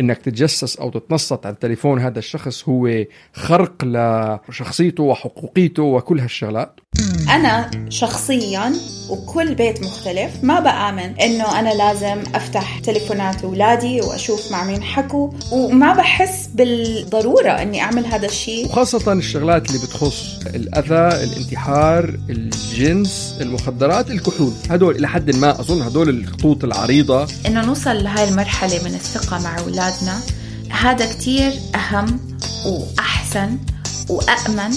إنك تتجسس أو تتنصت على التليفون هذا الشخص هو خرق لشخصيته وحقوقيته وكل هالشغلات. أنا شخصيا وكل بيت مختلف ما بآمن إنه أنا لازم أفتح تليفونات أولادي وأشوف مع مين حكوا وما بحس بالضرورة إني أعمل هذا الشيء. وخاصة الشغلات اللي بتخص الأذى الانتحار الجنس المخدرات الكحول. هدول إلى حد ما أظن هدول الخطوط العريضة. إنه نوصل لهاي المرحلة من الثقة مع أولادنا. هذا كتير أهم وأحسن وأأمن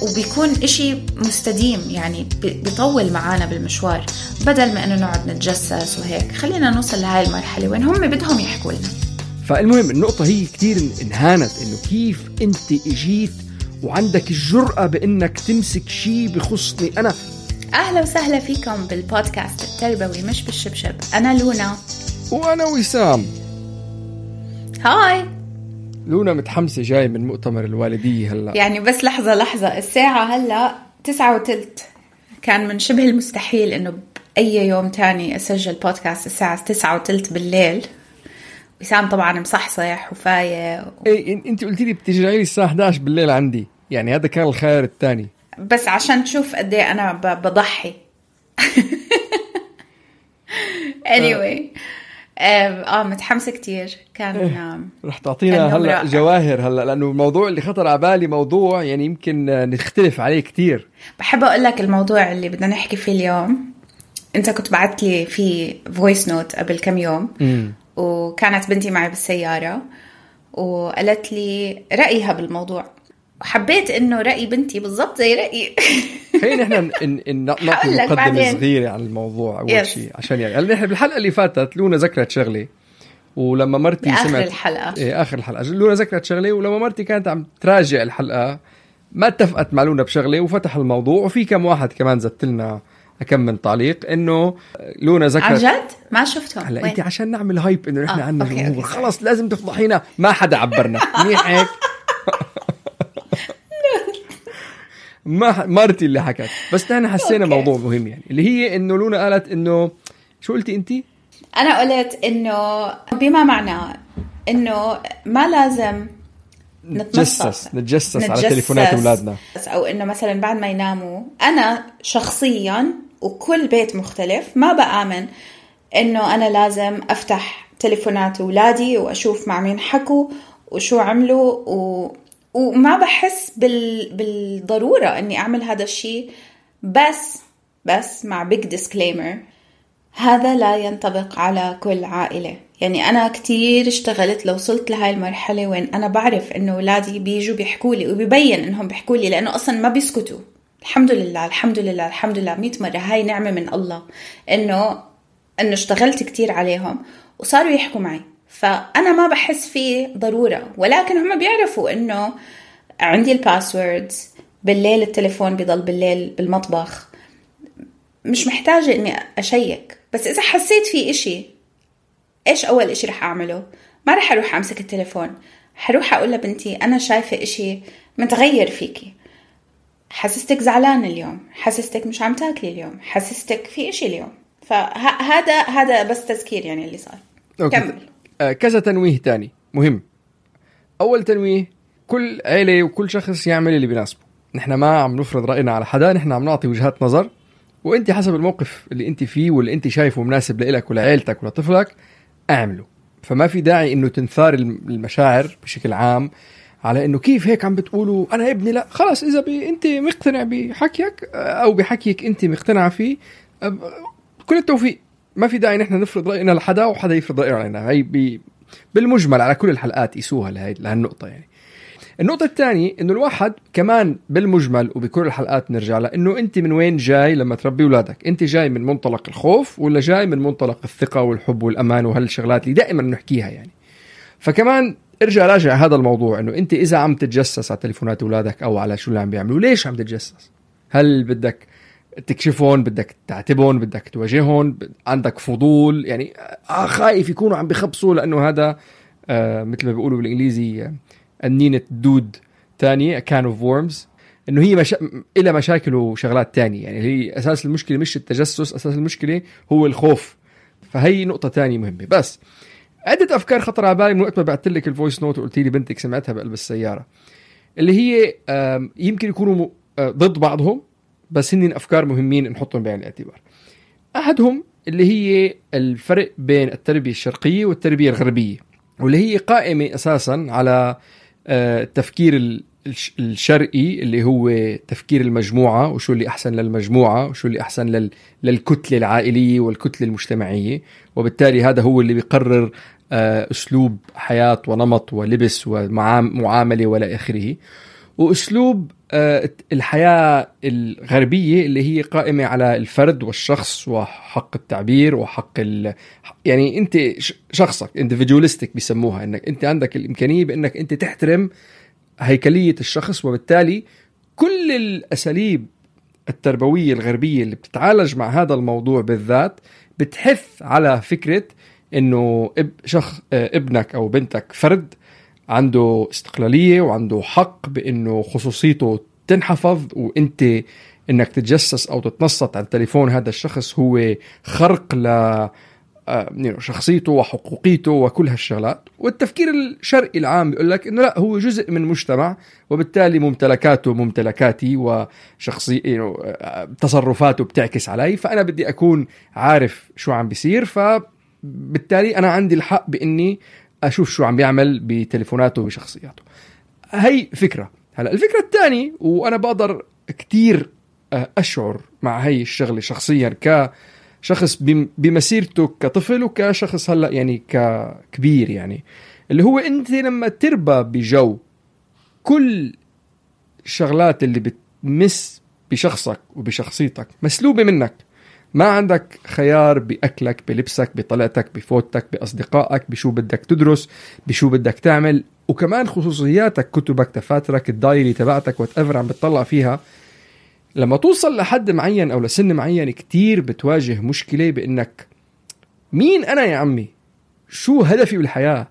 وبيكون إشي مستديم يعني بيطول معانا بالمشوار بدل ما إنه نقعد نتجسس وهيك. خلينا نوصل لهاي المرحلة وين هم بدهم يحكوا لنا. فالمهم النقطة هي كتير انهانت إنه كيف أنت إجيت وعندك الجرأة بإنك تمسك شيء بخصني أنا؟ أهلا وسهلا فيكم بالبودكاست التربوي مش بالشبشب. أنا لونا. وأنا وسام. هاي. لونا متحمسة جاي من مؤتمر الوالدية هلأ. يعني بس لحظة لحظة الساعة هلأ تسعة وتلت. كان من شبه المستحيل إنه بأي يوم تاني أسجل بودكاست الساعة تسعة وتلت بالليل. وسام طبعا مصحصح وفايق إيه إن- أنت قلت لي بترجعي لي الساعة 11 بالليل عندي. يعني هذا كان الخيار الثاني. بس عشان تشوف قد إيه أنا بضحي. anyway. آه متحمسة كتير. كان آم، رح تعطينا هلا. جواهر هلا لأنه الموضوع اللي خطر على بالي موضوع يعني يمكن آه، نختلف عليه كتير. بحب أقول لك الموضوع اللي بدنا نحكي فيه اليوم. أنت كنت بعت لي في فويس نوت قبل كم يوم وكانت بنتي معي بالسيارة وقالت لي رأيها بالموضوع. وحبيت إنه رأي بنتي بالضبط زي رأيي. خلينا إحنا نعطي بعدين. صغيرة عن الموضوع أول Yes. شيء عشان يعني نحن بالحلقة اللي فاتت لونا ذكرت شغلة ولما مرتي بآخر سمعت الحلقة. إيه آخر الحلقة. لونا ذكرت شغلة ولما مرتي كانت عم تراجع الحلقة ما اتفقت مع لونا بشغلة وفتح الموضوع. وفي كم واحد كمان زدت لنا كم من تعليق إنه لونا عن ذكرت جد؟ ما شفتهم. هلا؟ أنت عشان نعمل هايب إنه نحن آه، عندنا جمهور خلص لازم تفضحينا. ما حدا عبرنا. منيح هيك؟ ما مرتي اللي حكت بس نحن حسينا أوكي. موضوع مهم يعني اللي هي إنه لونا قالت إنه شو قلتي انت؟ أنا قلت إنه بما معناه إنه ما لازم نتجسس نتجسس على تليفونات أولادنا أو إنه مثلا بعد ما يناموا أنا شخصيا وكل بيت مختلف ما بآمن إنه أنا لازم أفتح تليفونات أولادي وأشوف مع مين حكوا وشو عملوا و... وما بحس بال... بالضرورة إني أعمل هذا الشيء بس بس مع big disclaimer هذا لا ينطبق على كل عائلة. يعني أنا كتير اشتغلت لو وصلت لهاي المرحلة وين أنا بعرف إنه أولادي بيجوا بيحكوا لي وبيبين إنهم بيحكوا لي لأنه أصلا ما بيسكتوا. الحمد لله الحمد لله الحمد لله مئة مرة هاي نعمة من الله. إنه إنه اشتغلت كتير عليهم وصاروا يحكوا معي. فأنا ما بحس في ضرورة ولكن هم بيعرفوا إنه عندي الباسوردز بالليل التليفون بيضل بالليل بالمطبخ. مش محتاجة إني أشيك. بس إذا حسيت في إشي إيش أول إشي رح أعمله؟ ما رح أروح أمسك التليفون. حروح أقول لبنتي أنا شايفة إشي متغير فيكي. حسستك زعلان اليوم؟ حسستك مش عم تاكلي اليوم؟ حسستك في إشي اليوم؟ فهذا هذا بس تذكير يعني اللي صار. okay. كمل. كذا تنويه تاني. مهم. أول تنويه كل عيلة وكل شخص يعمل اللي بيناسبه نحن ما عم نفرض رأينا على حدا نحن عم نعطي وجهات نظر. وأنت حسب الموقف اللي أنت فيه واللي أنت شايفه مناسب لإلك ولعيلتك ولطفلك اعمله. فما في داعي إنه تنثار المشاعر بشكل عام على إنه كيف هيك عم بتقولوا أنا ابني؟ لا. خلص إذا بي أنت مقتنع بحكيك أو بحكيك أنت مقتنعة فيه كل التوفيق. ما في داعي نحن نفرض رأينا لحدا وحدا يفرض رأيه علينا هي بي بالمجمل على كل الحلقات قيسوها لهي لهالنقطة يعني النقطة الثانية إنه الواحد كمان بالمجمل وبكل الحلقات نرجع لها إنه أنت من وين جاي لما تربي أولادك؟ أنت جاي من منطلق الخوف ولا جاي من منطلق الثقة والحب والأمان وهالشغلات اللي دائما نحكيها يعني. فكمان ارجع راجع هذا الموضوع إنه أنت إذا عم تتجسس على تليفونات أولادك أو على شو اللي عم بيعملوا ليش عم تتجسس؟ هل بدك تكشفهم بدك تعاتبهم بدك تواجههم عندك فضول يعني آه خايف يكونوا عم بخبصوا لأنه هذا آه مثل ما بيقولوا بالإنجليزي آه النينة دود تانية can of worms إنه هي مشا... إلى مشاكل وشغلات تانية يعني هي أساس المشكلة مش التجسس أساس المشكلة هو الخوف. فهي نقطة تانية مهمة. بس عدة أفكار خطر على بالي من وقت ما بعثت لك ال voice note وقلت لي بنتك سمعتها بقلب السيارة اللي هي يمكن يكونوا ضد بعضهم بس هن أفكار مهمين نحطهم بعين الاعتبار. أحدهم اللي هي الفرق بين التربية الشرقية والتربية الغربية واللي هي قائمة أساسا على التفكير الشرقي اللي هو تفكير المجموعة وشو اللي أحسن للمجموعة وشو اللي أحسن لل... للكتلة العائلية والكتلة المجتمعية. وبالتالي هذا هو اللي بيقرر أسلوب حياة ونمط ولبس ومعاملة ولا آخره. وأسلوب الحياة الغربية اللي هي قائمة على الفرد والشخص وحق التعبير وحق ال... يعني أنت شخصك individualistic بيسموها أنك أنت عندك الإمكانية بأنك أنت تحترم هيكلية الشخص وبالتالي كل الأساليب التربوية الغربية اللي بتتعالج مع هذا الموضوع بالذات بتحث على فكرة إنه شخص ابنك أو بنتك فرد عنده استقلالية وعنده حق بإنه خصوصيته تنحفظ وإنت إنك تتجسس أو تتنصت على تليفون هذا الشخص هو خرق ل شخصيته وحقوقيته وكل هالشغلات. والتفكير الشرقي العام بيقول لك إنه لا هو جزء من مجتمع وبالتالي ممتلكاته ممتلكاتي وشخصي تصرفاته بتعكس علي. فأنا بدي أكون عارف شو عم بيصير فبالتالي أنا عندي الحق بإني أشوف شو عم بيعمل بتليفوناته وبشخصياته. هي فكرة. هلا الفكرة الثانية وأنا بقدر كتير أشعر مع هي الشغلة شخصيا ك شخص بمسيرته كطفل وكشخص هلأ يعني ككبير يعني. اللي هو أنت لما تربى بجو كل الشغلات اللي بتمس بشخصك وبشخصيتك مسلوبة منك. ما عندك خيار بأكلك بلبسك بطلعتك بفوتك بأصدقائك بشو بدك تدرس بشو بدك تعمل وكمان خصوصياتك كتبك دفاترك الدايري تبعتك وات عم بتطلع فيها. لما توصل لحد معين أو لسن معين كتير بتواجه مشكلة بإنك مين أنا يا عمي؟ شو هدفي بالحياة؟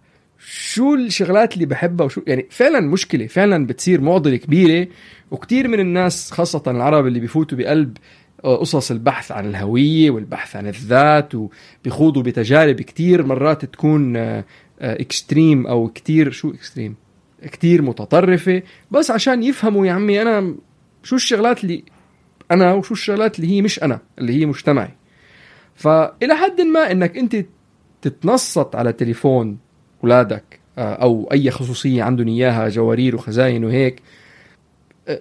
شو الشغلات اللي بحبها؟ وشو يعني فعلا مشكلة فعلا بتصير معضلة كبيرة. وكتير من الناس خاصة العرب اللي بيفوتوا بقلب قصص البحث عن الهوية والبحث عن الذات وبيخوضوا بتجارب كتير. مرات تكون extreme أو كتير شو extreme كتير متطرفة. بس عشان يفهموا يا عمي أنا شو الشغلات اللي أنا وشو الشغلات اللي هي مش أنا اللي هي مجتمعي. فإلى حد ما إنك أنت تتنصت على تليفون اولادك أو أي خصوصية عندهم إياها جوارير وخزاين وهيك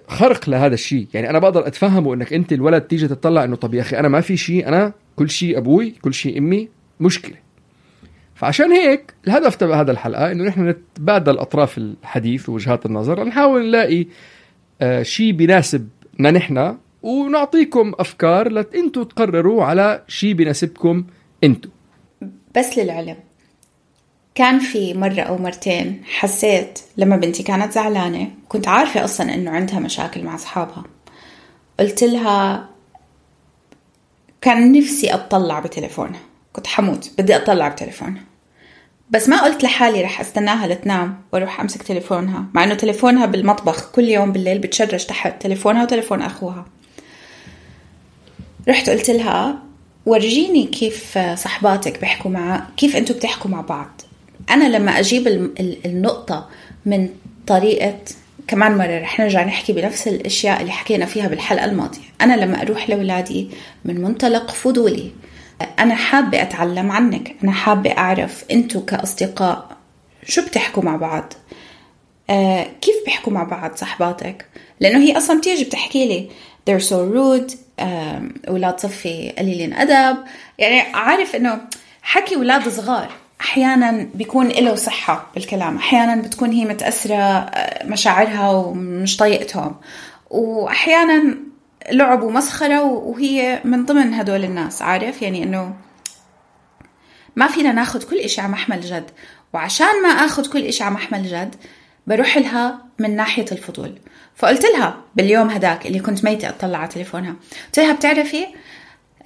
خرق لهذا الشيء. يعني أنا بقدر أتفهمه إنك أنت الولد تيجي تطلع إنه طب يا أخي أنا ما في شيء أنا كل شيء أبوي كل شيء أمي مشكلة. فعشان هيك الهدف تبع هذا الحلقة إنه نحن نتبادل أطراف الحديث ووجهات النظر. نحاول نلاقي آه شيء بيناسبنا نحن ونعطيكم أفكار لانتم تقرروا على شيء بيناسبكم أنتم بس للعلم. كان في مرة أو مرتين حسيت لما بنتي كانت زعلانة كنت عارفة أصلا إنه عندها مشاكل مع أصحابها. قلت لها كان نفسي أطلع بتليفونها. كنت حموت بدي أطلع بتليفونها. بس ما قلت لحالي رح أستناها لتنام وأروح أمسك تليفونها مع إنه تليفونها بالمطبخ كل يوم بالليل بتشرش تحت تليفونها وتليفون أخوها. رحت قلت لها ورجيني كيف صحباتك بيحكوا مع كيف أنتوا بتحكوا مع بعض؟ أنا لما أجيب النقطة من طريقة كمان مرة رح نرجع نحكي بنفس الأشياء اللي حكينا فيها بالحلقة الماضية. أنا لما أروح لأولادي من منطلق فضولي أنا حابة أتعلم عنك أنا حابة أعرف أنتوا كأصدقاء شو بتحكوا مع بعض؟ آه كيف بيحكوا مع بعض صحباتك؟ لأنه هي أصلا بتيجي بتحكي لي they're so rude آه أولاد صفي قليلين أدب. يعني عارف أنه حكي أولاد صغار. أحيانا بيكون له صحة بالكلام. أحيانا بتكون هي متاثره آه، مشاعرها ومش طايقتهم. وأحيانا لعب ومسخرة وهي من ضمن هدول الناس عارف؟ يعني إنه ما فينا ناخذ كل إشي على محمل جد. وعشان ما آخذ كل إشي على محمل جد بروح لها من ناحية الفضول. فقلت لها باليوم هداك اللي كنت ميتة أطلع على تليفونها. قلت لها بتعرفي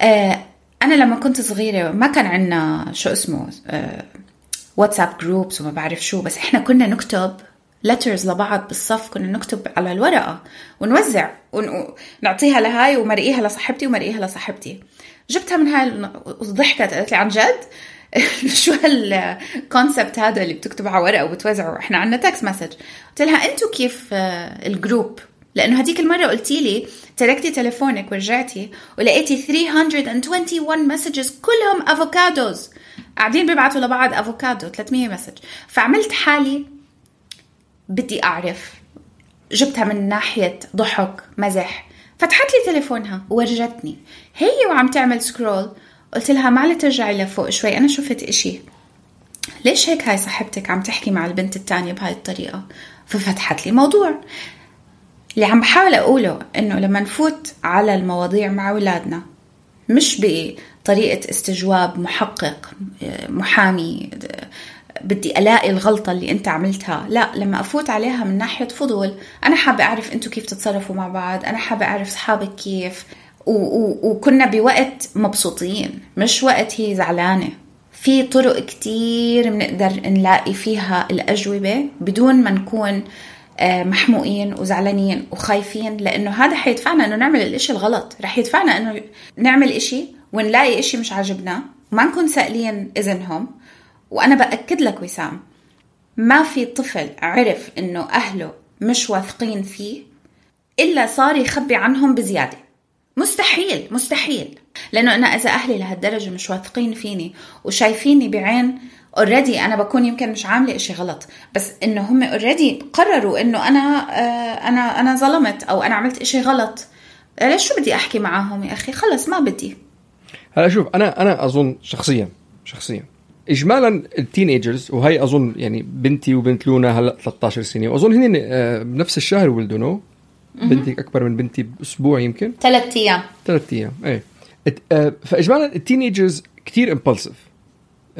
آه أنا لما كنت صغيرة ما كان عندنا شو اسمه واتساب groups وما بعرف شو بس إحنا كنا نكتب letters لبعض بالصف كنا نكتب على الورقة ونوزع ونعطيها لهاي ومرقيها لصاحبتي ومرقيها لصاحبتي. جبتها من هاي وضحكت قالت لي عن جد؟ شو هال concept هذا اللي بتكتب على ورقة وبتوزعه؟ إحنا عندنا text message قلت لها أنتوا كيف آه، ال group لأنه هديك المرة قلتي لي تركتي تليفونك ورجعتي ولقيتي 321 messages كلهم avocados قاعدين بيبعتوا لبعض avocado 300 message فعملت حالي بدي أعرف جبتها من ناحية ضحك مزح. فتحت لي تليفونها وورجتني. هي وعم تعمل سكرول قلت لها معلي ترجعي لفوق شوي أنا شفت إشي. ليش هيك هاي صاحبتك عم تحكي مع البنت التانية بهاي الطريقة؟ ففتحت لي موضوع. اللي عم بحاول أقوله إنه لما نفوت على المواضيع مع أولادنا مش بطريقة استجواب محقق محامي بدي ألاقي الغلطة اللي أنت عملتها لا لما أفوت عليها من ناحية فضول أنا حابة أعرف أنتوا كيف تتصرفوا مع بعض أنا حابة أعرف صحابك كيف و- و- وكنا بوقت مبسوطين مش وقت هي زعلانة. في طرق كتير بنقدر نلاقي فيها الأجوبة بدون ما نكون آه، محموقين وزعلانين وخايفين لأنه هذا حيدفعنا إنه نعمل الإشي الغلط. رح يدفعنا إنه نعمل إشي ونلاقي إشي مش عاجبنا. وما نكون سائلين إذنهم. وأنا بأكد لك وسام ما في طفل عرف إنه أهله مش واثقين فيه إلا صار يخبي عنهم بزيادة. مستحيل مستحيل. لأنه أنا إذا أهلي لهالدرجة مش واثقين فيني وشايفيني بعين already أنا بكون يمكن مش عاملة إشي غلط. بس إنه هم already قرروا إنه أنا آه أنا أنا ظلمت أو أنا عملت إشي غلط. ليش شو بدي أحكي معاهم يا أخي؟ خلص ما بدي. هلا شوف أنا أنا أظن شخصيا شخصيا. اجمالا ال teenagers وهي أظن يعني بنتي وبنت لونا هلا 13 سنة وأظن هن آه، بنفس الشهر ولدوا no? بنتك أكبر من بنتي بأسبوع يمكن؟ ثلاث أيام. ثلاث أيام إيه. آه، فاجمالا ال teenagers كثير impulsive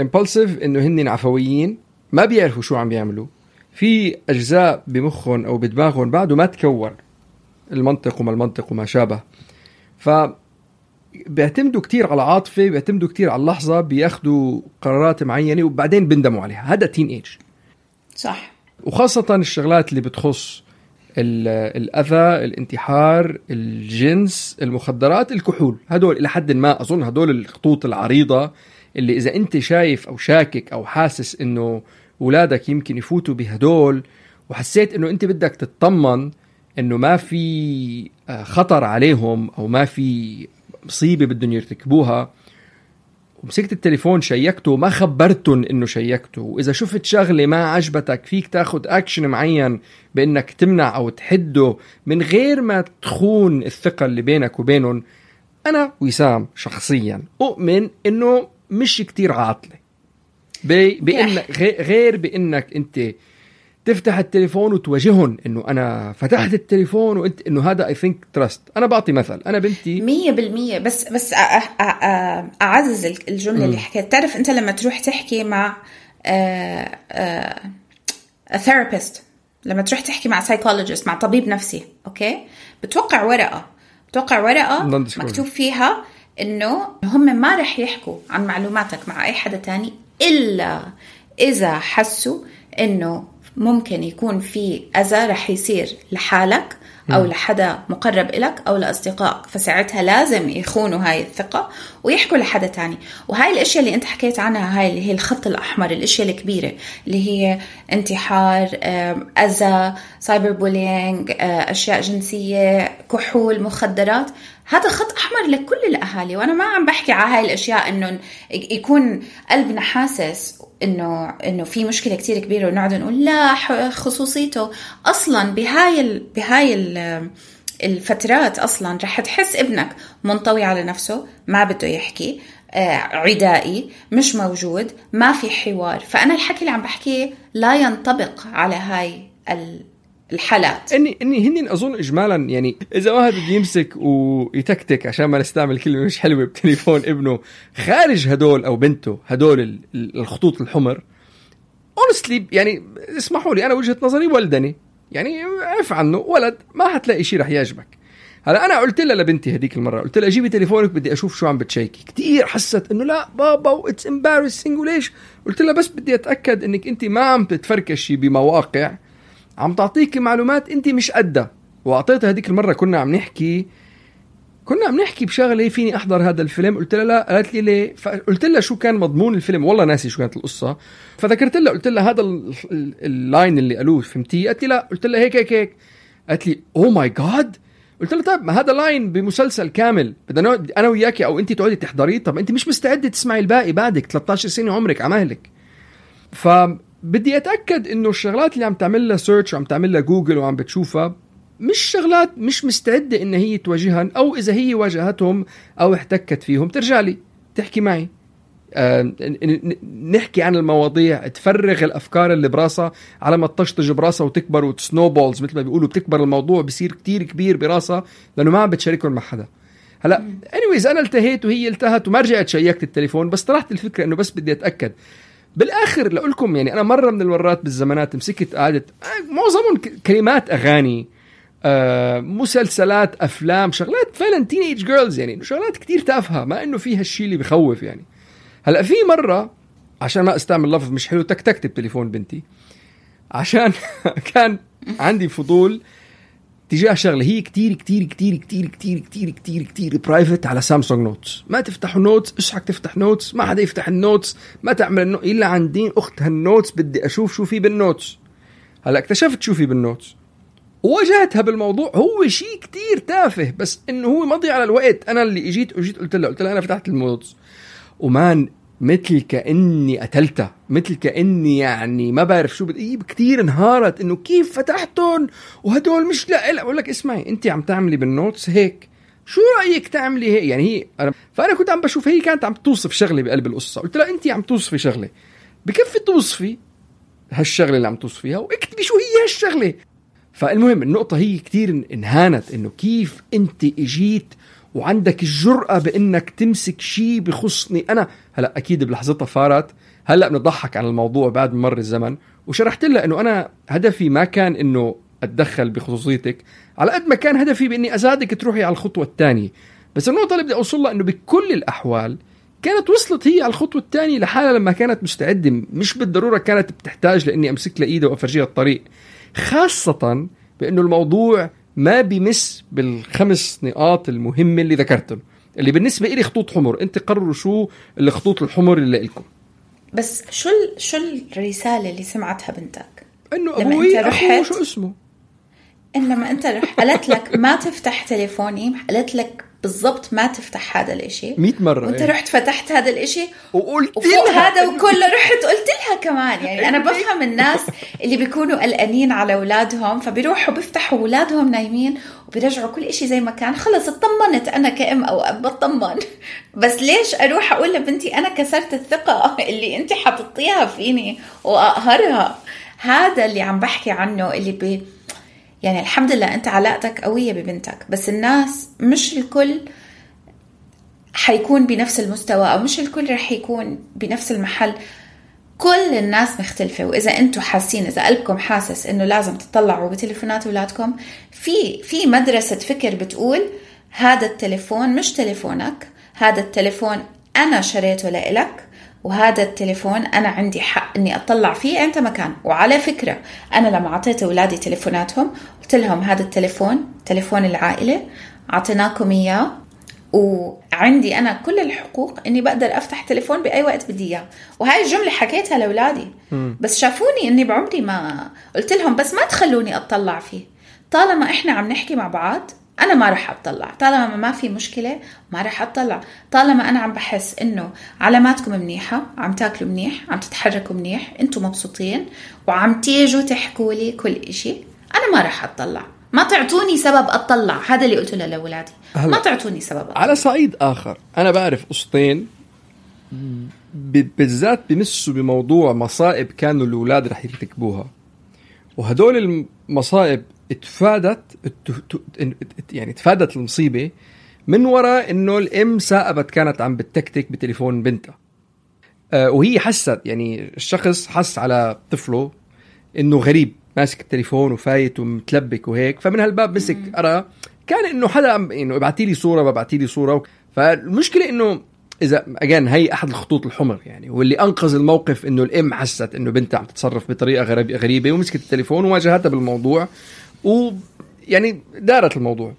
impulsive إنه هن عفويين ما بيعرفوا شو عم بيعملوا. في أجزاء بمخهم أو بدماغهم بعده ما تكون المنطق وما المنطق وما شابه. ف بيعتمدوا كتير على العاطفه بيعتمدوا كتير على اللحظة بياخذوا قرارات معينة وبعدين بندموا عليها. هذا تين ايج صح. وخاصة الشغلات اللي بتخص ال- الأذى الانتحار الجنس المخدرات الكحول. هدول إلى حد ما أظن هدول الخطوط العريضة اللي إذا أنت شايف أو شاكك أو حاسس إنه أولادك يمكن يفوتوا بهدول وحسيت إنه أنت بدك تطمن إنه ما في آه، خطر عليهم أو ما في مصيبة بدهم يرتكبوها ومسكت التليفون شيكته وما خبرتهم إنه شيكته. وإذا شفت شغلة ما عجبتك فيك تاخد اكشن معين بإنك تمنع أو تحده من غير ما تخون الثقة اللي بينك وبينهم. أنا وسام شخصيا أؤمن إنه مش كتير عاطلة. غي- غير بإنك أنت تفتح التليفون وتواجههم إنه أنا فتحت التليفون وأنت إنه هذا I think trust أنا بعطي مثل. أنا بنتي مية بالمية. بس بس أعزز الجملة اللي حكيت. تعرف أنت لما تروح تحكي مع therapist لما تروح تحكي مع psychologist مع طبيب نفسي okay؟ بتوقع ورقة. بتوقع Non-disclosure. مكتوب فيها إنه هم ما رح يحكوا عن معلوماتك مع أي حدا تاني إلا إذا حسوا إنه ممكن يكون في أذى رح يصير لحالك أو لحدا مقرب إلك أو لأصدقائك. فساعتها لازم يخونوا هاي الثقة ويحكوا لحدا تاني. وهاي الأشياء اللي أنت حكيت عنها هاي اللي هي الخط الأحمر الأشياء الكبيرة اللي هي انتحار أذى cyber bullying أشياء جنسية كحول مخدرات. هذا خط أحمر لكل الأهالي وأنا ما عم بحكي على هاي الأشياء انه يكون قلبنا حاسس إنه إنه في مشكلة كتير كبيرة ونقعد نقول لا خصوصيته. أصلا بهاي ال... بهاي ال... الفترات أصلا رح تحس ابنك منطوي على نفسه ما بده يحكي آه، عدائي مش موجود ما في حوار. فأنا الحكي اللي عم بحكيه لا ينطبق على هاي ال- الحالات. اني اني هن أظن اجمالا يعني إذا واحد بده يمسك ويتكتك عشان ما نستعمل كلمة مش حلوة بتليفون ابنه خارج هدول أو بنته هدول ال- ال- الخطوط الحمر honestly يعني اسمحوا لي أنا وجهة نظري ولدني. يعني عف عنه ولد ما حتلاقي شيء رح يعجبك. هلا أنا قلت لها لبنتي هذيك المرة قلت لها جيبي تليفونك بدي أشوف شو عم بتشيكي. كثير حست إنه لا بابا that's embarrassing وليش؟ قلت لها بس بدي أتأكد إنك أنت ما عم تتفركشي بمواقع عم تعطيكي معلومات أنت مش قدها. وأعطيتها هذيك المرة كنا عم نحكي كنا عم نحكي بشغلة فيني أحضر هذا الفيلم قلت لها لا قالت لي ليه؟ فقلت لها شو كان مضمون الفيلم والله ناسي شو كانت القصة. فذكرت لها قلت لها هذا ال- ال- ال line اللي قالوه فهمتيه قالت لي لا قلت لها هيك هيك هيك. قالت لي oh my God قلت لها طيب ما هذا line بمسلسل كامل بدنا نقعد أنا وياكي أو انت تقعدي تحضريه؟ طب انت مش مستعدة تسمعي الباقي بعدك 13 سنة عمرك عمهلك فبدي أتأكد إنه الشغلات اللي عم تعمل لها search وعم تعمل لها جوجل وعم بتشوفها مش شغلات مش مستعدة إن هي تواجهها أو إذا هي واجهتهم أو احتكت فيهم. ترجع لي تحكي معي. آه، نحكي عن المواضيع. تفرغ الأفكار اللي براسها على ما تطشطش براسها وتكبر و snowballs مثل ما بيقولوا. بتكبر الموضوع بصير كتير كبير براسها لأنه ما عم بتشاركهم مع حدا. هلا anyways أنا التهيت وهي التهت وما رجعت شيّكت التليفون بس طرحت الفكرة إنه بس بدي أتأكد. بالآخر لأقول لكم يعني أنا مرة من المرات بالزمانات مسكت قعدت آه، معظمهم كلمات أغاني. آه مسلسلات أفلام شغلات فعلا teenage girls يعني شغلات كتير تافهة ما إنه فيها الشيء اللي بخوف يعني. هلأ في مرة عشان ما أستعمل لفظ مش حلو تكتكت بتليفون بنتي. عشان كان عندي فضول تجاه شغلة هي كتير كتير كتير كتير كتير كتير كتير كتير private على Samsung Notes ما تفتحوا notes اشحك تفتح notes ما حدا يفتح ال notes ما تعمل. إلا عندي اخت هال notes بدي أشوف شو في بال notes هلأ اكتشفت شو في بال notes وواجهتها بالموضوع. هو شيء كتير تافه بس إنه هو مضي على الوقت. أنا اللي إجيت اجيت قلت لها قلت لها أنا فتحت ال notes و man مثل كأني قتلتها مثل كأني يعني ما بعرف شو بدي كثير انهارت إنه كيف فتحتهم؟ وهدول مش لا لا بقول لك اسمعي انت عم تعملي بال notes هيك. شو رأيك تعملي هيك؟ يعني هي انا فأنا كنت عم بشوف هي كانت عم توصف شغلة بقلب القصة. قلت لها انت عم توصفي شغلة. بكفي توصفي هالشغلة اللي عم توصفيها واكتبي شو هي هالشغلة. فالمهم النقطة هي كتير انهانت إنه كيف أنت إجيت وعندك الجرأة بإنك تمسك شيء بخصني أنا؟ هلا أكيد بلحظتها فارت. هلا بنضحك عن الموضوع بعد مر الزمن وشرحت لها إنه أنا هدفي ما كان إنه أتدخل بخصوصيتك على قد ما كان هدفي بإني أزادك تروحي على الخطوة الثانية بس النقطة اللي بدي أوصل لها إنه بكل الأحوال كانت وصلت هي على الخطوة الثانية لحالها لما كانت مستعدة مش بالضرورة كانت بتحتاج لإني أمسك لها ايدها وأفرجيها الطريق. خاصة بأنه الموضوع ما بمس بالخمس نقاط المهمة اللي ذكرتهم. اللي بالنسبة إلي خطوط حمر. أنت قرروا شو الخطوط الحمر اللي لكم بس شو ال- شو الرسالة اللي سمعتها بنتك؟ أنه أبوي أنت أخوه رحت- شو اسمه؟ إن لما أنت رح قالت لك ما تفتح تليفوني قالت لك بالضبط ما تفتح هذا الإشي. 100 مرة وانت إيه. رحت فتحت هذا الإشي وقلت وفوق لها. هذا وكله رحت قلت لها كمان. يعني أنا بفهم الناس اللي بيكونوا قلقانين على أولادهم فبيروحوا بيفتحوا أولادهم نايمين وبيرجعوا كل إشي زي ما كان. خلص اطمنت أنا كأم أو أب بطمن. بس ليش أروح أقول لبنتي أنا كسرت الثقة اللي انت حطيتيها فيني وأقهرها؟ هذا اللي عم بحكي عنه اللي بي يعني الحمد لله أنت علاقتك قوية ببنتك بس الناس مش الكل حيكون بنفس المستوى أو مش الكل رح يكون بنفس المحل. كل الناس مختلفة وإذا أنتم حاسين إذا قلبكم حاسس إنه لازم تطلعوا بتليفونات أولادكم في في مدرسة فكر بتقول هذا التليفون مش تليفونك هذا التليفون أنا شريته لإلك وهذا التليفون أنا عندي حق إني أطلع فيه أنت مكان. وعلى فكرة أنا لما أعطيت أولادي تليفوناتهم قلت لهم هذا التليفون تليفون العائلة أعطيناكم إياه. وعندي أنا كل الحقوق إني بقدر أفتح تليفون بأي وقت بدي إياه. وهاي الجملة حكيتها لأولادي. بس شافوني إني بعمري ما قلت لهم بس ما تخلوني أطلع فيه. طالما إحنا عم نحكي مع بعض أنا ما رح أطلع. طالما ما في مشكلة ما رح أطلع. طالما أنا عم بحس إنه علاماتكم منيحة عم تاكلوا منيح عم تتحركوا منيح أنتم مبسوطين وعم تيجوا تحكوا لي كل إشي أنا ما رح أطلع. ما تعطوني سبب أطلع. هذا اللي قلته لأولادي. ما تعطوني سبب أطلع. على صعيد آخر أنا بعرف قصتين. بالذات بمسوا بموضوع مصائب كانوا الأولاد رح يرتكبوها. وهدول المصائب ات- يعني تفادت المصيبة من وراء إنه الأم ثاقبت كانت عم بتكتك بتليفون بنتها. آه، وهي حست يعني الشخص حس على طفله إنه غريب ماسك التليفون وفايت ومتلبك وهيك. فمن هالباب مسك قرأ كان إنه حدا إنه ابعتي لي صورة ببعتي لي صورة. فالمشكلة إنه إذا اجان هي أحد الخطوط الحمر يعني واللي أنقذ الموقف إنه الأم حست إنه بنتها عم تتصرف بطريقة غريب- غريبة ومسكت التليفون وواجهتها بالموضوع. ويعني دارت الموضوع.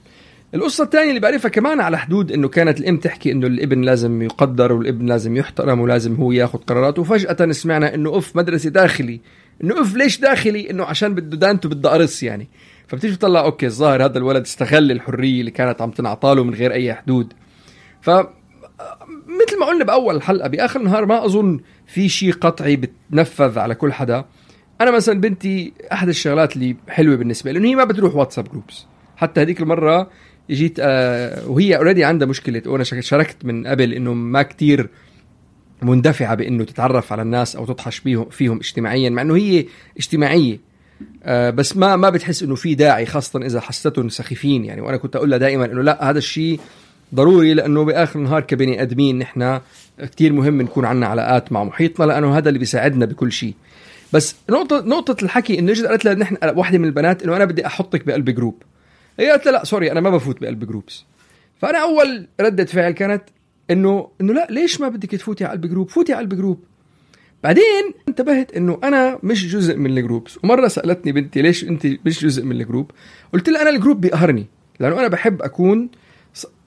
القصة الثانية اللي بعرفها كمان على حدود إنه كانت الأم تحكي إنه الابن لازم يقدر والابن لازم يحترم ولازم هو ياخذ قراراته وفجأة سمعنا إنه اف مدرسة داخلي. إنه اف ليش داخلي؟ إنه عشان بده دانته بده قرص يعني. فبتيجي تطلع أوكي الظاهر هذا الولد استغل الحرية اللي كانت عم تنعطى له من غير أي حدود. ف مثل ما قلنا بأول الحلقة بآخر النهار ما أظن في شيء قطعي بتنفذ على كل حدا. أنا مثلا بنتي أحد الشغلات اللي حلوة بالنسبة لي إنه هي ما بتروح واتساب جروبس حتى هذيك المرة جيت آه وهي اوريدي عندها مشكلة. وأنا شاركت من قبل إنه ما كتير مندفعة بإنه تتعرف على الناس أو تطحش بيهم فيهم اجتماعيا مع إنه هي اجتماعية. آه بس ما ما بتحس إنه في داعي خاصة إذا حستهم سخيفين يعني. وأنا كنت أقول لها دائما إنه لا هذا الشيء ضروري لأنه بآخر النهار كبني آدمين نحن كتير مهم نكون عنا علاقات مع محيطنا لأنه هذا اللي بيساعدنا بكل شيء بس نقطة نقطة الحكي إنه اجت قالت لها نحن واحدة من البنات إنه أنا بدي أحطك بقلب group هي قالت لها لا sorry أنا ما بفوت بقلب groups فأنا أول ردة فعل كانت انه إنه لا ليش ما بدك تفوتي على قلب group فوتي على قلب group بعدين انتبهت إنه أنا مش جزء من ال groups ومرة سألتني بنتي ليش انت مش جزء من ال group قلت لها أنا ال group بيقهرني لأنه أنا بحب أكون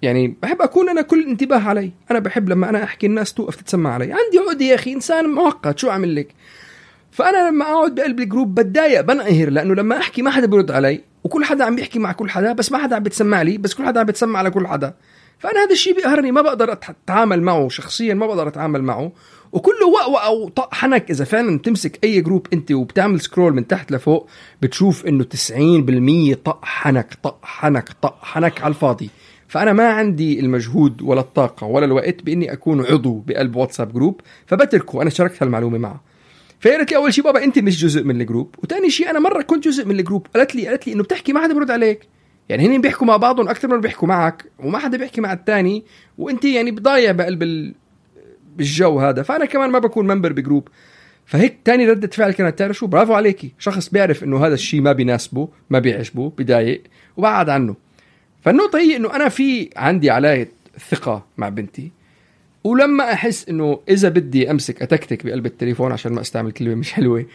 يعني بحب أكون أنا كل انتباه علي. أنا بحب لما أنا أحكي الناس توقف تتسمع علي. عندي عقدة يا أخي إنسان معقد شو أعمل لك؟ فأنا لما أقعد بقلب ال group بتضايق بنقهر لأنه لما أحكي ما حدا بيرد علي وكل حدا عم بيحكي مع كل حدا بس ما حدا عم بتسمع لي بس كل حدا عم بتسمع على كل حدا. فأنا هذا الشيء بيقهرني ما بقدر أتعامل معه شخصيا ما بقدر أتعامل معه. وكله لقوة أو طق حنك إذا فعلا تمسك أي group أنت وبتعمل scroll من تحت لفوق بتشوف إنه 90% طق حنك طق حنك طق حنك على الفاضي. فأنا ما عندي المجهود ولا الطاقة ولا الوقت بإني أكون عضو بقلب WhatsApp group فبتركه. أنا شاركت هالمعلومة معه. فهي قالت لي أول شيء بابا أنت مش جزء من ال group وثاني شيء أنا مرة كنت جزء من ال group قالت لي قالت لي إنه بتحكي ما حدا بيرد عليك. يعني هن بيحكوا مع بعضهم أكثر من بيحكوا معك وما حدا بيحكي مع الثاني وأنت يعني بضايع بقلب ال... بالجو هذا. فأنا كمان ما بكون ممبر بجروب فهيك تاني ردة فعل كانت تعرف شو؟ برافو عليكي. شخص بيعرف إنه هذا الشيء ما بيناسبه ما بيعجبه بضايق وبعد عنه. فالنقطة هي إنه أنا في عندي علاقة ثقة مع بنتي. ولما أحس إنه إذا بدي أمسك أتكتك بقلب التليفون عشان ما أستعمل كلمة مش حلوة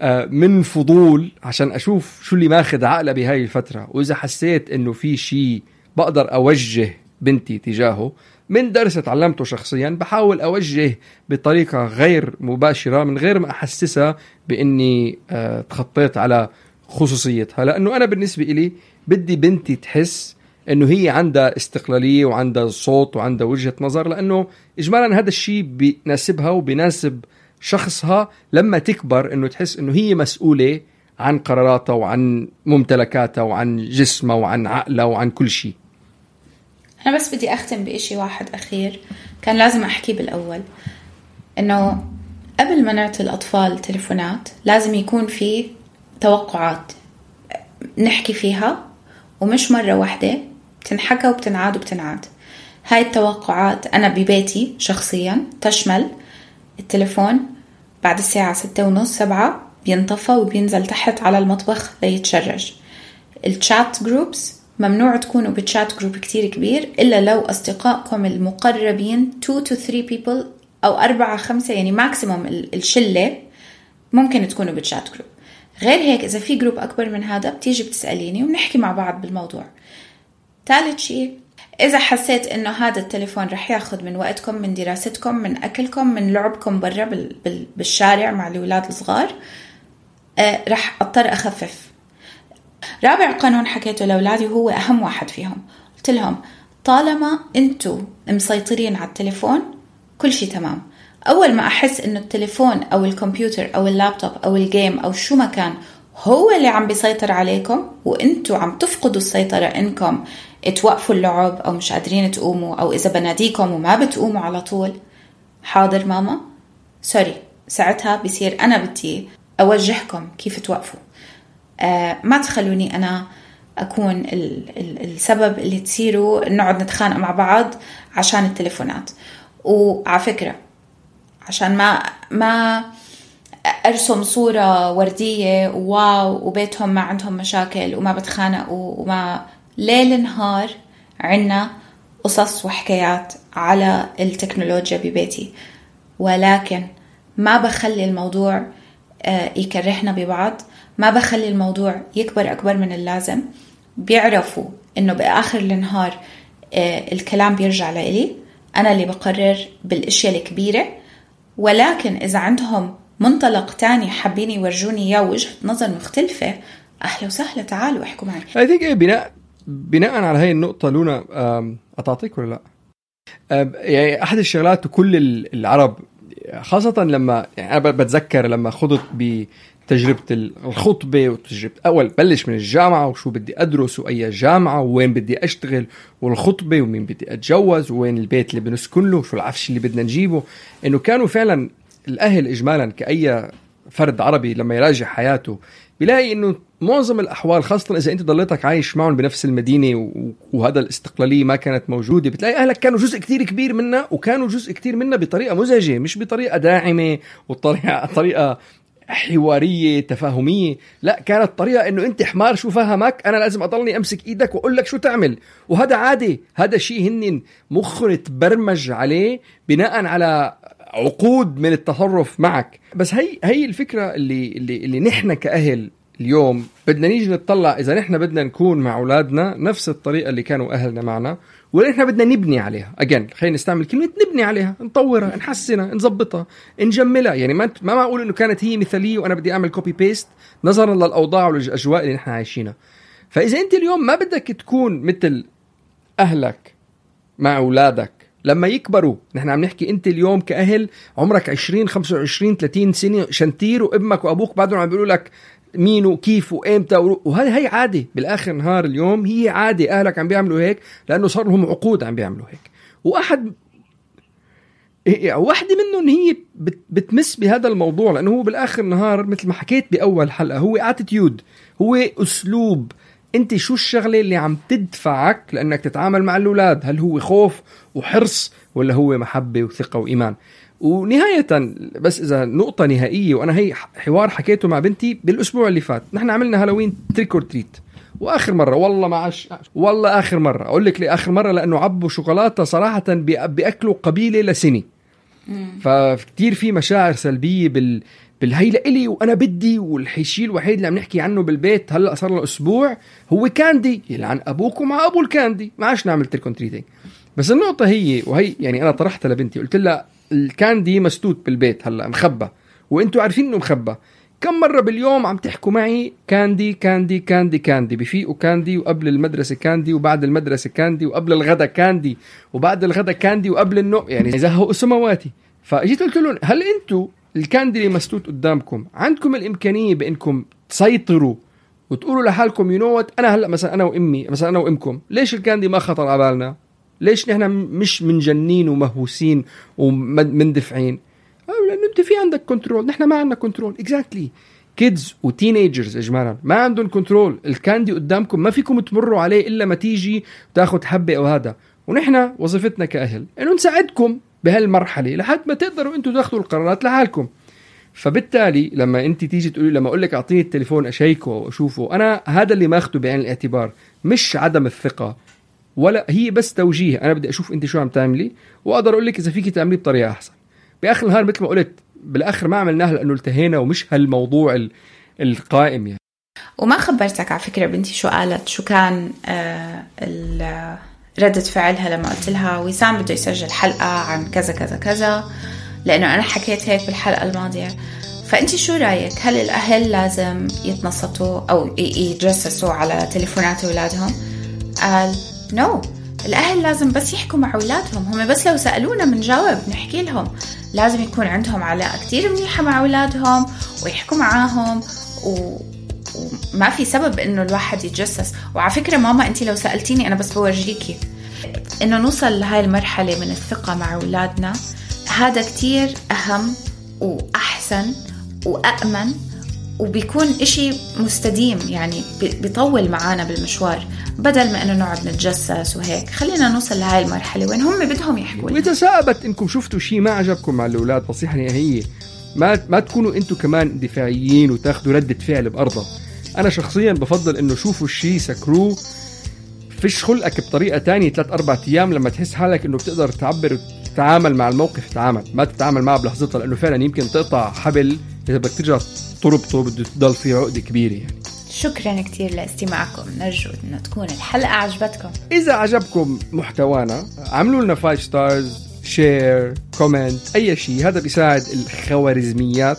آه، من فضول عشان أشوف شو اللي ماخذ عقلها بهاي الفترة وإذا حسيت إنه في شيء بقدر أوجه بنتي تجاهه من درس تعلمته شخصيا بحاول أوجه بطريقة غير مباشرة من غير ما أحسسها بإني آه، تخطيت على خصوصيتها. لأنه أنا بالنسبة إلي بدي بنتي تحس إنه هي عندها استقلالية وعندها صوت وعندها وجهة نظر لأنه اجمالا هذا الشيء بيناسبها وبيناسب شخصها لما تكبر إنه تحس إنه هي مسؤولة عن قراراتها وعن ممتلكاتها وعن جسمها وعن عقلها وعن كل شيء. أنا بس بدي أختم بإشي واحد أخير كان لازم أحكيه بالأول. إنه قبل ما نعطي الأطفال تليفونات لازم يكون في توقعات نحكي فيها ومش مرة واحدة بتنحكى وبتنعاد وبتنعاد. هاي التوقعات أنا ببيتي شخصيا تشمل التليفون بعد الساعة ستة ونص سبعة بينطفى وبينزل تحت على المطبخ ليتشرّج. ال chat groups ممنوع تكونوا ب chat group كتير كبير إلا لو أصدقائكم المقربين 2 to 3 people أو أربعة خمسة يعني maximum الشلة ممكن تكونوا ب chat group غير هيك إذا في group أكبر من هذا بتيجي بتسأليني وبنحكي مع بعض بالموضوع. ثالث شيء إذا حسيت إنه هذا التليفون رح ياخذ من وقتكم من دراستكم من أكلكم من لعبكم برا بالشارع مع الأولاد الصغار آه رح أضطر أخفف. رابع قانون حكيته لأولادي وهو أهم واحد فيهم. قلت لهم طالما أنتوا مسيطرين على التليفون كل شيء تمام. أول ما أحس إنه التليفون أو الكمبيوتر أو اللابتوب أو الجيم أو شو ما كان هو اللي عم بيسيطر عليكم وانتوا عم تفقدوا السيطرة إنكم توقفوا اللعب أو مش قادرين تقوموا أو إذا بناديكم وما بتقوموا على طول حاضر ماما؟ سوري ساعتها بصير أنا بدي أوجهكم كيف توقفوا. آه ما تخلوني أنا أكون ال ال السبب اللي تصيروا نقعد نتخانق مع بعض عشان التليفونات. وعلى فكرة عشان ما ما أرسم صورة وردية واو وبيتهم ما عندهم مشاكل وما بتخانقوا وما ليل نهار عنا قصص وحكايات على التكنولوجيا ببيتي. ولكن ما بخلي الموضوع آه، يكرهنا ببعض ما بخلي الموضوع يكبر أكبر من اللازم. بيعرفوا إنه بآخر النهار آه، الكلام بيرجع لإلي. أنا اللي بقرر بالأشياء الكبيرة. ولكن إذا عندهم منطلق تاني حابين يورجوني إياه وجهة نظر مختلفة أهلا وسهلا تعالوا أحكوا معي. I think إيه بناء بناء على هاي النقطة لونا أتعطيك ولا لا؟ يعني أحد الشغلات وكل العرب خاصة لما يعني أنا بتذكر لما خضت بتجربة الخطبة وتجربة أول بلش من الجامعة وشو بدي أدرس وأي جامعة ووين بدي أشتغل والخطبة ومين بدي أتجوز وين البيت اللي بنسكن له وشو العفش اللي بدنا نجيبه إنه كانوا فعلا الأهل إجمالا كأي فرد عربي لما يراجع حياته بيلاقي إنه معظم الأحوال خاصة إذا أنت ضليتك عايش معهم بنفس المدينة وهذا الاستقلالية ما كانت موجودة بتلاقي أهلك كانوا جزء كتير كبير منها وكانوا جزء كتير منها بطريقة مزعجة مش بطريقة داعمة وطريقه طريقة حوارية تفاهمية لا كانت طريقة إنه أنت حمار شو فهمك أنا لازم أضلني أمسك إيدك وأقول لك شو تعمل. وهذا عادي هذا شيء هن مخهم تبرمج عليه بناء على عقود من التصرف معك. بس هي هي الفكرة اللي اللي اللي نحن كأهل اليوم. بدنا نيجي نطلع إذا نحن بدنا نكون مع أولادنا نفس الطريقة اللي كانوا أهلنا معنا ولا نحن بدنا نبني عليها. again خلينا نستعمل كلمة نبني عليها نطورها نحسنها نظبطها نجملها. يعني ما ما معقول إنه كانت هي مثالية وأنا بدي أعمل copy paste نظرا للأوضاع والاجواء اللي نحن عايشينها. فإذا أنت اليوم ما بدك تكون مثل أهلك مع أولادك. لما يكبروا نحن عم نحكي أنت اليوم كأهل عمرك 20 25 30 سنة شنتير وابنك وأبوك بعدهم عم بيقولوا لك مين وكيف وامتى وهذه هي عادي بالآخر نهار اليوم هي عادي أهلك عم بيعملوا هيك لأنه صار لهم عقود عم بيعملوا هيك. وأحد يعني واحدة منهم هي بتمس بهذا الموضوع لأنه هو بالآخر نهار مثل ما حكيت بأول حلقة هو attitude هو أسلوب. أنت شو الشغلة اللي عم تدفعك لأنك تتعامل مع الأولاد؟ هل هو خوف وحرص ولا هو محبة وثقة وإيمان؟ ونهاية بس إذا نقطة نهائية وأنا هي حوار حكيته مع بنتي بالأسبوع اللي فات. نحن عملنا Halloween trick or treat وآخر مرة والله ما عش والله آخر مرة. أقول لك لي آخر مرة؟ لأنه عبوا شوكولاتة صراحة بيأكلوا قبيلة لسنة. فكتير في مشاعر سلبية بال بالنسبة لإلي وأنا بدي والشيء الوحيد اللي عم نحكي عنه بالبيت هلأ صار له أسبوع هو candy. يلعن أبوك ومع أبو ال candy. ما عادش نعمل trick or treating بس النقطة هي وهي يعني أنا طرحتها لبنتي. قلت لها ال candy مسدود بالبيت هلا مخبى. وأنتم عارفين انه مخبى. كم مرة باليوم عم تحكوا معي candy candy candy candy؟ بفيقوا candy وقبل المدرسة candy وبعد المدرسة candy وقبل الغدا candy وبعد الغدا candy وقبل النوم يعني زهقوا سماواتي فاجيت قلت لهم هل أنتم ال candy اللي مسدود قدامكم عندكم الإمكانية بإنكم تسيطروا وتقولوا لحالكم you know أنا هلا مثلا أنا وإمي مثلا أنا وإمكم. ليش ال candy ما خطر على بالنا؟ ليش نحن مش مجنونين ومهووسين ومندفعين؟ لأنه أنت في عندك control نحن ما عندنا control exactly kids و teenagers اجمالا ما عندهم control ال candy قدامكم ما فيكم تمروا عليه إلا ما تيجي تاخذ حبة أو هذا. ونحن وظيفتنا كأهل إنه نساعدكم بهالمرحلة لحد ما تقدروا أنتم تاخذوا القرارات لحالكم. فبالتالي لما أنت تيجي تقولي لما أقول لك أعطيني التليفون أشيكه واشوفه أنا هذا اللي ماخذه بعين الاعتبار مش عدم الثقة. ولا هي بس توجيه. أنا بدي أشوف أنت شو عم تعملي وأقدر أقول لك إذا فيك تعمليه بطريقة أحسن. بآخر النهار مثل ما قلت بالآخر ما عملناها لأنه التهينا ومش هالموضوع ال- القائم يعني. وما خبرتك على فكرة بنتي شو قالت شو كان آه ردة فعلها لما قلت لها وسام بده يسجل حلقة عن كذا كذا كذا لأنه أنا حكيت هيك بالحلقة الماضية. فأنت شو رأيك؟ هل الأهل لازم يتنصتوا ي- يتجسسوا على تليفونات أولادهم؟ قال نو no. الأهل لازم بس يحكوا مع أولادهم. هم بس لو سألونا بنجاوب نحكي لهم. لازم يكون عندهم علاقة كتير منيحة مع أولادهم ويحكوا معاهم و... وما في سبب إنه الواحد يتجسس. وعلى فكرة ماما انت لو سألتيني أنا بس بورجيكي إنه نوصل لهاي المرحلة من الثقة مع أولادنا. هذا كتير أهم وأحسن وامن وبيكون إشي مستديم يعني بي- بيطول معانا بالمشوار بدل ما إنه نقعد نتجسس وهيك. خلينا نوصل لهاي المرحلة. وين هم بدهم يحكوا. واذا ثابت إنكم شفتوا شيء ما عجبكم مع الأولاد نصيحة نهائية. ما ما تكونوا أنتم كمان دفاعيين وتاخذوا ردة فعل بارضها أنا شخصيا بفضل إنه شوفوا الشيء سكروه. فيش خلقك بطريقة تانية ثلاث أربع أيام لما تحس حالك إنه بتقدر تعبر وتتعامل مع الموقف تعامل ما تتعامل معه بلحظتها لأنه فعلا يمكن تقطع حبل إذا بدك ترجع تربطه بده تضل في عقدة كبيرة يعني. شكرا كتير لاستماعكم نرجو إنه تكون الحلقة عجبتكم. إذا عجبكم محتوانا عملوا لنا 5 ستارز share comment أي شيء. هذا بيساعد الخوارزميات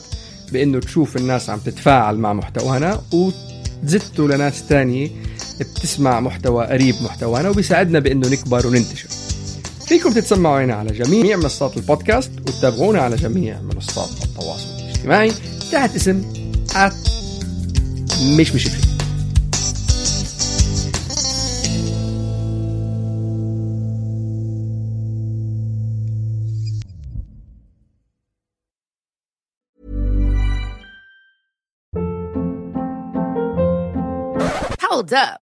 بأنه تشوف الناس عم تتفاعل مع محتوانا وتزته لناس تانية بتسمع محتوى قريب محتوانا وبيساعدنا بأنه نكبر وننتشر. فيكم تتسمعوا على جميع منصات البودكاست وتتابعونا على جميع منصات التواصل الاجتماعي. تحت اسم مش مش فيه Hold up.